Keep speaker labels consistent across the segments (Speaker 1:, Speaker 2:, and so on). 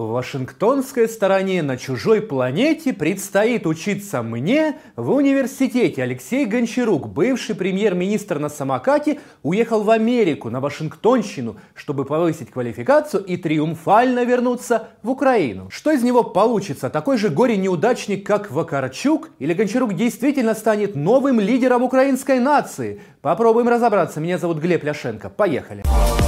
Speaker 1: В Вашингтонской стороне на чужой планете предстоит учиться мне в университете. Алексей Гончарук, бывший премьер-министр на самокате, уехал в Америку, на Вашингтонщину, чтобы повысить квалификацию и триумфально вернуться в Украину. Что из него получится? Такой же горе-неудачник, как Вакарчук? Или Гончарук действительно станет новым лидером украинской нации? Попробуем разобраться. Меня зовут Глеб Ляшенко. Поехали. Поехали.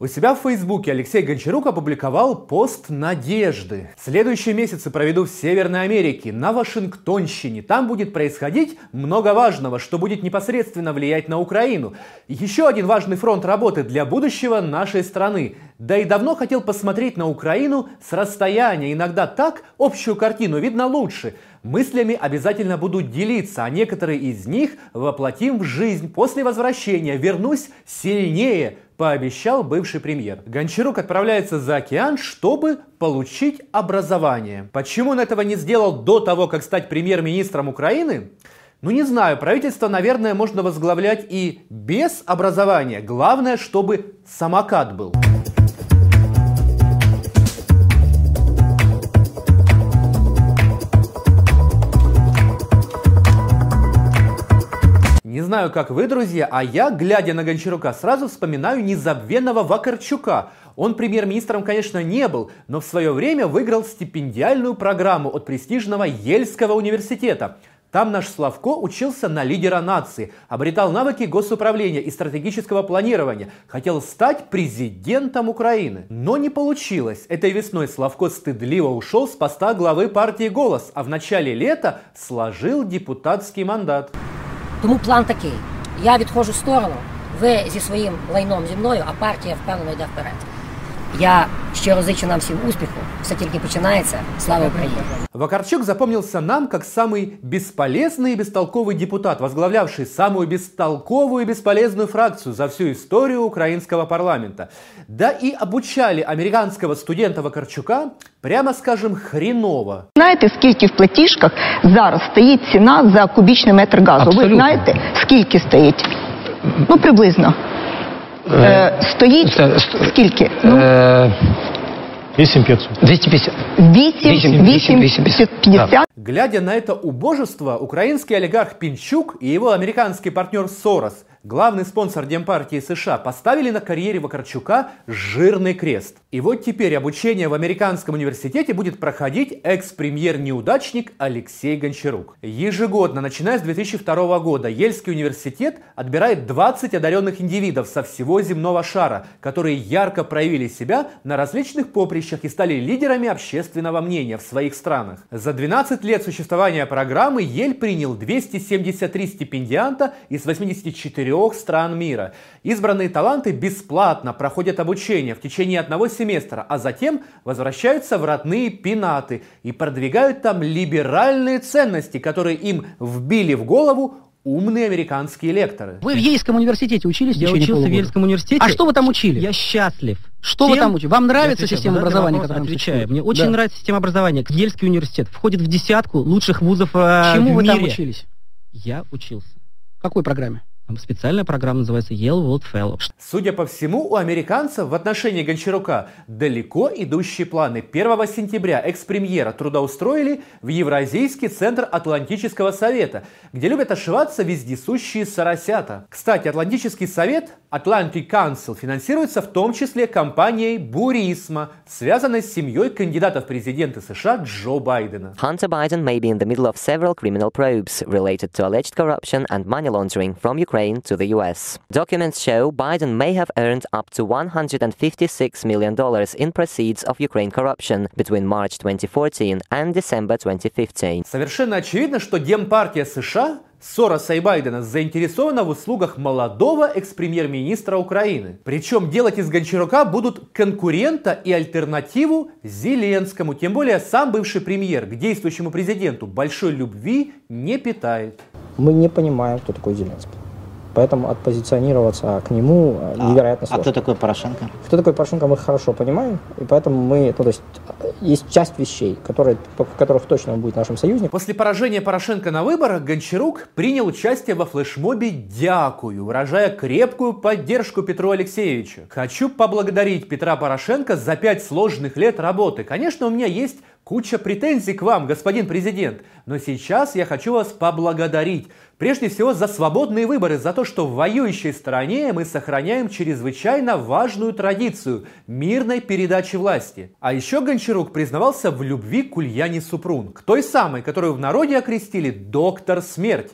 Speaker 1: У себя в Фейсбуке Алексей Гончарук опубликовал пост надежды. Следующие месяцы проведу в Северной Америке, на Вашингтонщине. Там будет происходить много важного, что будет непосредственно влиять на Украину. Еще один важный фронт работы для будущего нашей страны. Да и давно хотел посмотреть на Украину с расстояния. Иногда так общую картину видно лучше. Мыслями обязательно буду делиться, а некоторые из них воплотим в жизнь. После возвращения вернусь сильнее, пообещал бывший премьер. Гончарук отправляется за океан, чтобы получить образование. Почему он этого не сделал до того, как стать премьер-министром Украины? Ну не знаю, правительство, наверное, можно возглавлять и без образования. Главное, чтобы самокат был. Знаю, как вы, друзья, а я, глядя на Гончарука, сразу вспоминаю незабвенного Вакарчука. Он премьер-министром, конечно, не был, но в свое время выиграл стипендиальную программу от престижного Ельского университета. Там наш Славко учился на лидера нации, обретал навыки госуправления и стратегического планирования, хотел стать президентом Украины. Но не получилось. Этой весной Славко стыдливо ушел с поста главы партии «Голос», а в начале лета сложил депутатский мандат.
Speaker 2: Тому план такий: я відходжу в сторону, ви зі своїм лайном зі мною, а партія впевнено йде вперед. Я щиро зичу нам всім успіху. Все тільки починається. Слава Україні!
Speaker 1: Вакарчук запомнился нам как самый бесполезный и бестолковый депутат, возглавлявший самую бестолковую и бесполезную фракцию за всю историю украинского парламента. Да и обучали американского студента Вакарчука, прямо скажем, хреново.
Speaker 3: Знаєте, скільки в платіжках зараз стоїть ціна за кубічний метр газу?
Speaker 4: Абсолютно.
Speaker 3: Ви знаєте, скільки стоїть? Ну, приблизно. Е, стоїть
Speaker 4: Це- ст-
Speaker 3: скільки? Ну,
Speaker 4: Е,
Speaker 5: 8500.
Speaker 4: 250.
Speaker 3: 8,
Speaker 4: вісім,
Speaker 3: 8,
Speaker 4: вісім, вісім.
Speaker 3: 50.
Speaker 1: Глядя на это убожество, украинский олигарх Пинчук и его американский партнер Сорос, главный спонсор Демпартии США, поставили на карьере Вакарчука жирный крест. И вот теперь обучение в американском университете будет проходить экс-премьер-неудачник Алексей Гончарук. Ежегодно, начиная с 2002 года, Ельский университет отбирает 20 одаренных индивидов со всего земного шара, которые ярко проявили себя на различных поприщах и стали лидерами общественного мнения в своих странах. За 12 лет существования программы Ель принял 273 стипендианта из 84 стран мира. Избранные таланты бесплатно проходят обучение в течение одного семестра, а затем возвращаются в родные пенаты и продвигают там либеральные ценности, которые им вбили в голову умные американские лекторы.
Speaker 6: Вы в Ейском университете учились в
Speaker 7: Я учился в
Speaker 6: полугода?
Speaker 7: Ельском университете.
Speaker 6: А что вы там учили?
Speaker 7: Я счастлив.
Speaker 6: Что вы
Speaker 7: Тем-
Speaker 6: там учили? Вам нравится
Speaker 7: отвечаю,
Speaker 6: система образования, которая
Speaker 7: Отвечаю.
Speaker 6: существует?
Speaker 7: Мне очень
Speaker 6: Да.
Speaker 7: нравится система образования. Ельский университет входит в десятку лучших вузов э,
Speaker 6: Чему
Speaker 7: в
Speaker 6: вы
Speaker 7: мире.
Speaker 6: там учились?
Speaker 7: Я учился.
Speaker 6: В какой программе?
Speaker 7: Специальная программа называется Yale World Fellow.
Speaker 1: Судя по всему, у американцев в отношении Гончарука далеко идущие планы. 1 сентября экс-премьера трудоустроили в Евразийский центр Атлантического совета, где любят ошиваться вездесущие соросята. Кстати, Атлантический совет, Atlantic Council, финансируется в том числе компанией Бурисма, связанной с семьей кандидата в президенты США Джо Байдена.
Speaker 8: Hunter Biden may be in the middle of several criminal probes related to alleged corruption and money laundering from Ukraine to the US. Documents show Biden may have earned up to $156 million in proceeds of Ukraine corruption between March 2014 and December 2015.
Speaker 1: Совершенно очевидно, что Демпартия США Сороса и Байдена заинтересована в услугах молодого экс-премьер-министра Украины. Причем делать из Гончарука будут конкурента и альтернативу Зеленскому. Тем более сам бывший премьер к действующему президенту большой любви не питает.
Speaker 9: Мы не понимаем, кто такой Зеленский.
Speaker 4: Поэтому отпозиционироваться к нему э, невероятно
Speaker 9: а,
Speaker 4: сложно.
Speaker 9: А кто такой Порошенко?
Speaker 4: Кто такой Порошенко, мы хорошо понимаем, и поэтому мы, ну, то есть, есть часть вещей, которые, в которых точно он будет нашим союзником.
Speaker 1: После поражения Порошенко на выборах Гончарук принял участие во флешмобе «Дякую», выражая крепкую поддержку Петру Алексеевичу. Хочу поблагодарить Петра Порошенко за пять сложных лет работы. Конечно, у меня есть Куча претензий к вам, господин президент, но сейчас я хочу вас поблагодарить. Прежде всего за свободные выборы, за то, что в воюющей стране мы сохраняем чрезвычайно важную традицию мирной передачи власти. А еще Гончарук признавался в любви к Ульяне Супрун, к той самой, которую в народе окрестили «Доктор Смерть».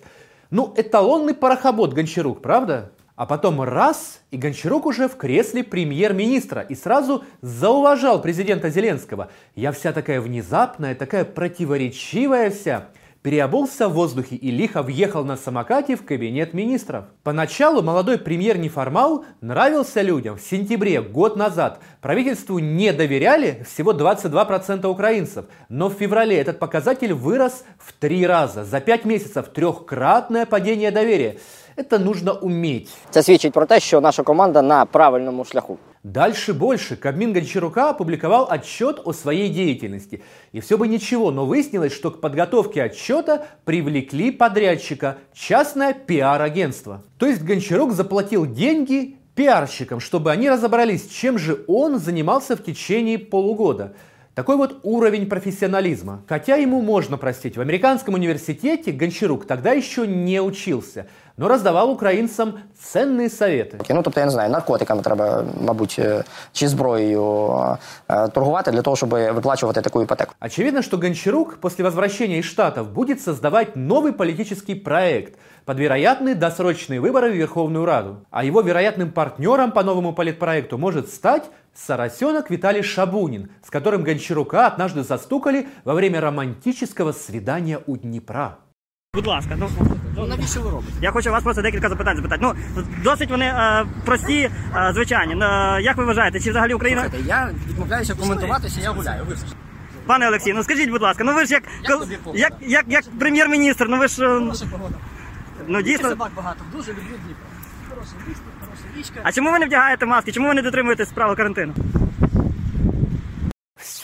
Speaker 1: Ну, эталонный парохобот Гончарук, правда? А потом раз, и Гончарук уже в кресле премьер-министра и сразу зауважал президента Зеленского. Я вся такая внезапная, такая противоречивая вся переобулся в воздухе и лихо въехал на самокате в кабинет министров. Поначалу молодой премьер-неформал нравился людям. В сентябре, год назад, правительству не доверяли всего 22% украинцев. Но в феврале этот показатель вырос в три раза. За пять месяцев трехкратное падение доверия. Это нужно уметь.
Speaker 10: Це свідчить про те, що наша команда на правильному шляху.
Speaker 1: Дальше больше. Кабмин Гончарука опубликовал отчет о своей деятельности. И все бы ничего, но выяснилось, что к подготовке отчета привлекли подрядчика, частное пиар-агентство. То есть Гончарук заплатил деньги пиарщикам, чтобы они разобрались, чем же он занимался в течение полугода. Такой вот уровень профессионализма. Хотя ему можно простить. В американском университете Гончарук тогда еще не учился – но роздавав українцям ценні совєти.
Speaker 10: Ну тобто я не знаю, наркотиками треба, мабуть, чи зброєю торгувати для того, щоб виплачувати таку іпотеку.
Speaker 1: Очевидно, что Гончарук после возвращения из Штатов будет создавать новый политический проект под вероятные досрочные выборы в Верховную Раду. А его вероятным партнером по новому политпроекту может стать Соросенок Виталий Шабунин, с которым Гончарука однажды застукали во время романтического свидания у Днепра.
Speaker 11: Будь ласка, ну, ну навіщо ви робите? Я хочу вас просто декілька запитань запитати. Ну досить вони е, прості, е, звичайні. Е, як ви вважаєте, чи взагалі Україна?
Speaker 12: Слухайте, я відмовляюся коментуватися, я гуляю. Вибачте.
Speaker 11: Пане Олексій, ну скажіть, будь ласка, ну ви ж як як, як, як, як прем'єр-міністр, ну ви ж.
Speaker 12: Наша погода.
Speaker 11: Ну дійсно.
Speaker 12: собак багато, дуже люблю Дніпро. Хороше місто, хороша річка.
Speaker 11: А чому ви не вдягаєте маски? Чому ви не дотримуєтесь правил карантину?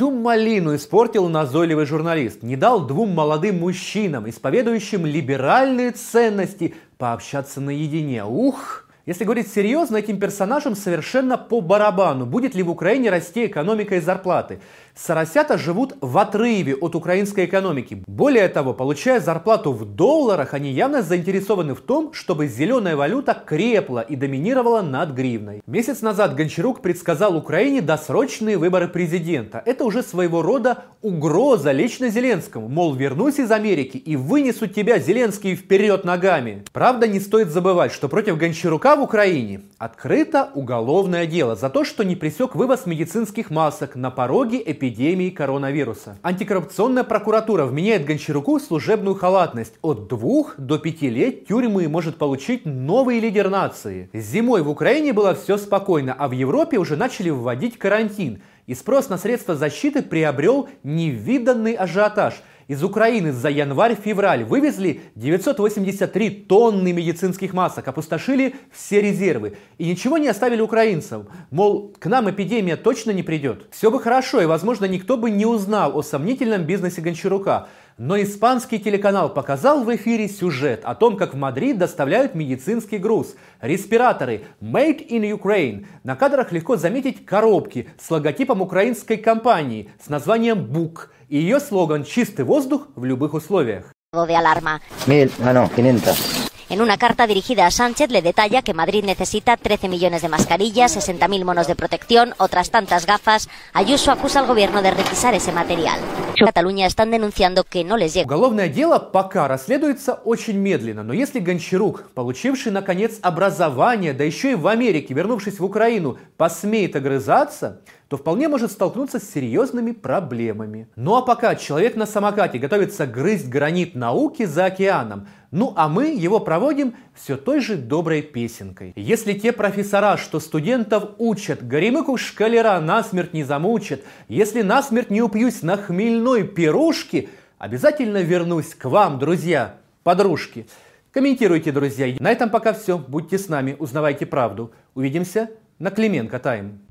Speaker 1: Всю малину испортил назойливый журналист. Не дал двум молодым мужчинам, исповедующим либеральные ценности, пообщаться наедине. Ух! Если говорить серьезно, этим персонажам совершенно по барабану, будет ли в Украине расти экономика и зарплаты. Соросята живут в отрыве от украинской экономики. Более того, получая зарплату в долларах, они явно заинтересованы в том, чтобы зеленая валюта крепла и доминировала над гривной. Месяц назад Гончарук предсказал Украине досрочные выборы президента. Это уже своего рода угроза лично Зеленскому. Мол, вернусь из Америки и вынесу тебя, Зеленский, вперед ногами. Правда, не стоит забывать, что против Гончарука в Украине открыто уголовное дело за то, что не пресек вывоз медицинских масок на пороге эпидемии коронавируса. Антикоррупционная прокуратура вменяет Гончаруку служебную халатность. От двух до пяти лет тюрьмы может получить новый лидер нации. Зимой в Украине было все спокойно, а в Европе уже начали вводить карантин. И спрос на средства защиты приобрел невиданный ажиотаж – из Украины за январь-февраль вывезли 983 тонны медицинских масок, опустошили все резервы и ничего не оставили украинцам. Мол, к нам эпидемия точно не придет. Все бы хорошо и, возможно, никто бы не узнал о сомнительном бизнесе Гончарука. Но испанский телеканал показал в эфире сюжет о том, как в Мадрид доставляют медицинский груз. Респираторы Made in Ukraine. На кадрах легко заметить коробки с логотипом украинской компании с названием БУК – и ее слоган «Чистый воздух в любых условиях».
Speaker 13: de alarma.
Speaker 10: Mil, ah, no, 500.
Speaker 13: En una carta dirigida a Sánchez le detalla que Madrid necesita 13 millones de mascarillas, 60.000 monos de protección, otras tantas gafas. Ayuso acusa al gobierno de requisar ese material. Cataluña están denunciando que no les llega.
Speaker 1: Уголовное дело пока расследуется очень медленно, но если Гончарук, получивший наконец образование, да еще и в Америке, вернувшись в Украину, посмеет огрызаться, то вполне может столкнуться с серьезными проблемами. Ну а пока человек на самокате готовится грызть гранит науки за океаном, ну а мы его проводим все той же доброй песенкой. Если те профессора, что студентов учат, горемыку шкалера насмерть не замучат, если насмерть не упьюсь на хмельной пирушке, обязательно вернусь к вам, друзья, подружки. Комментируйте, друзья. На этом пока все. Будьте с нами, узнавайте правду. Увидимся на Клименко Тайм.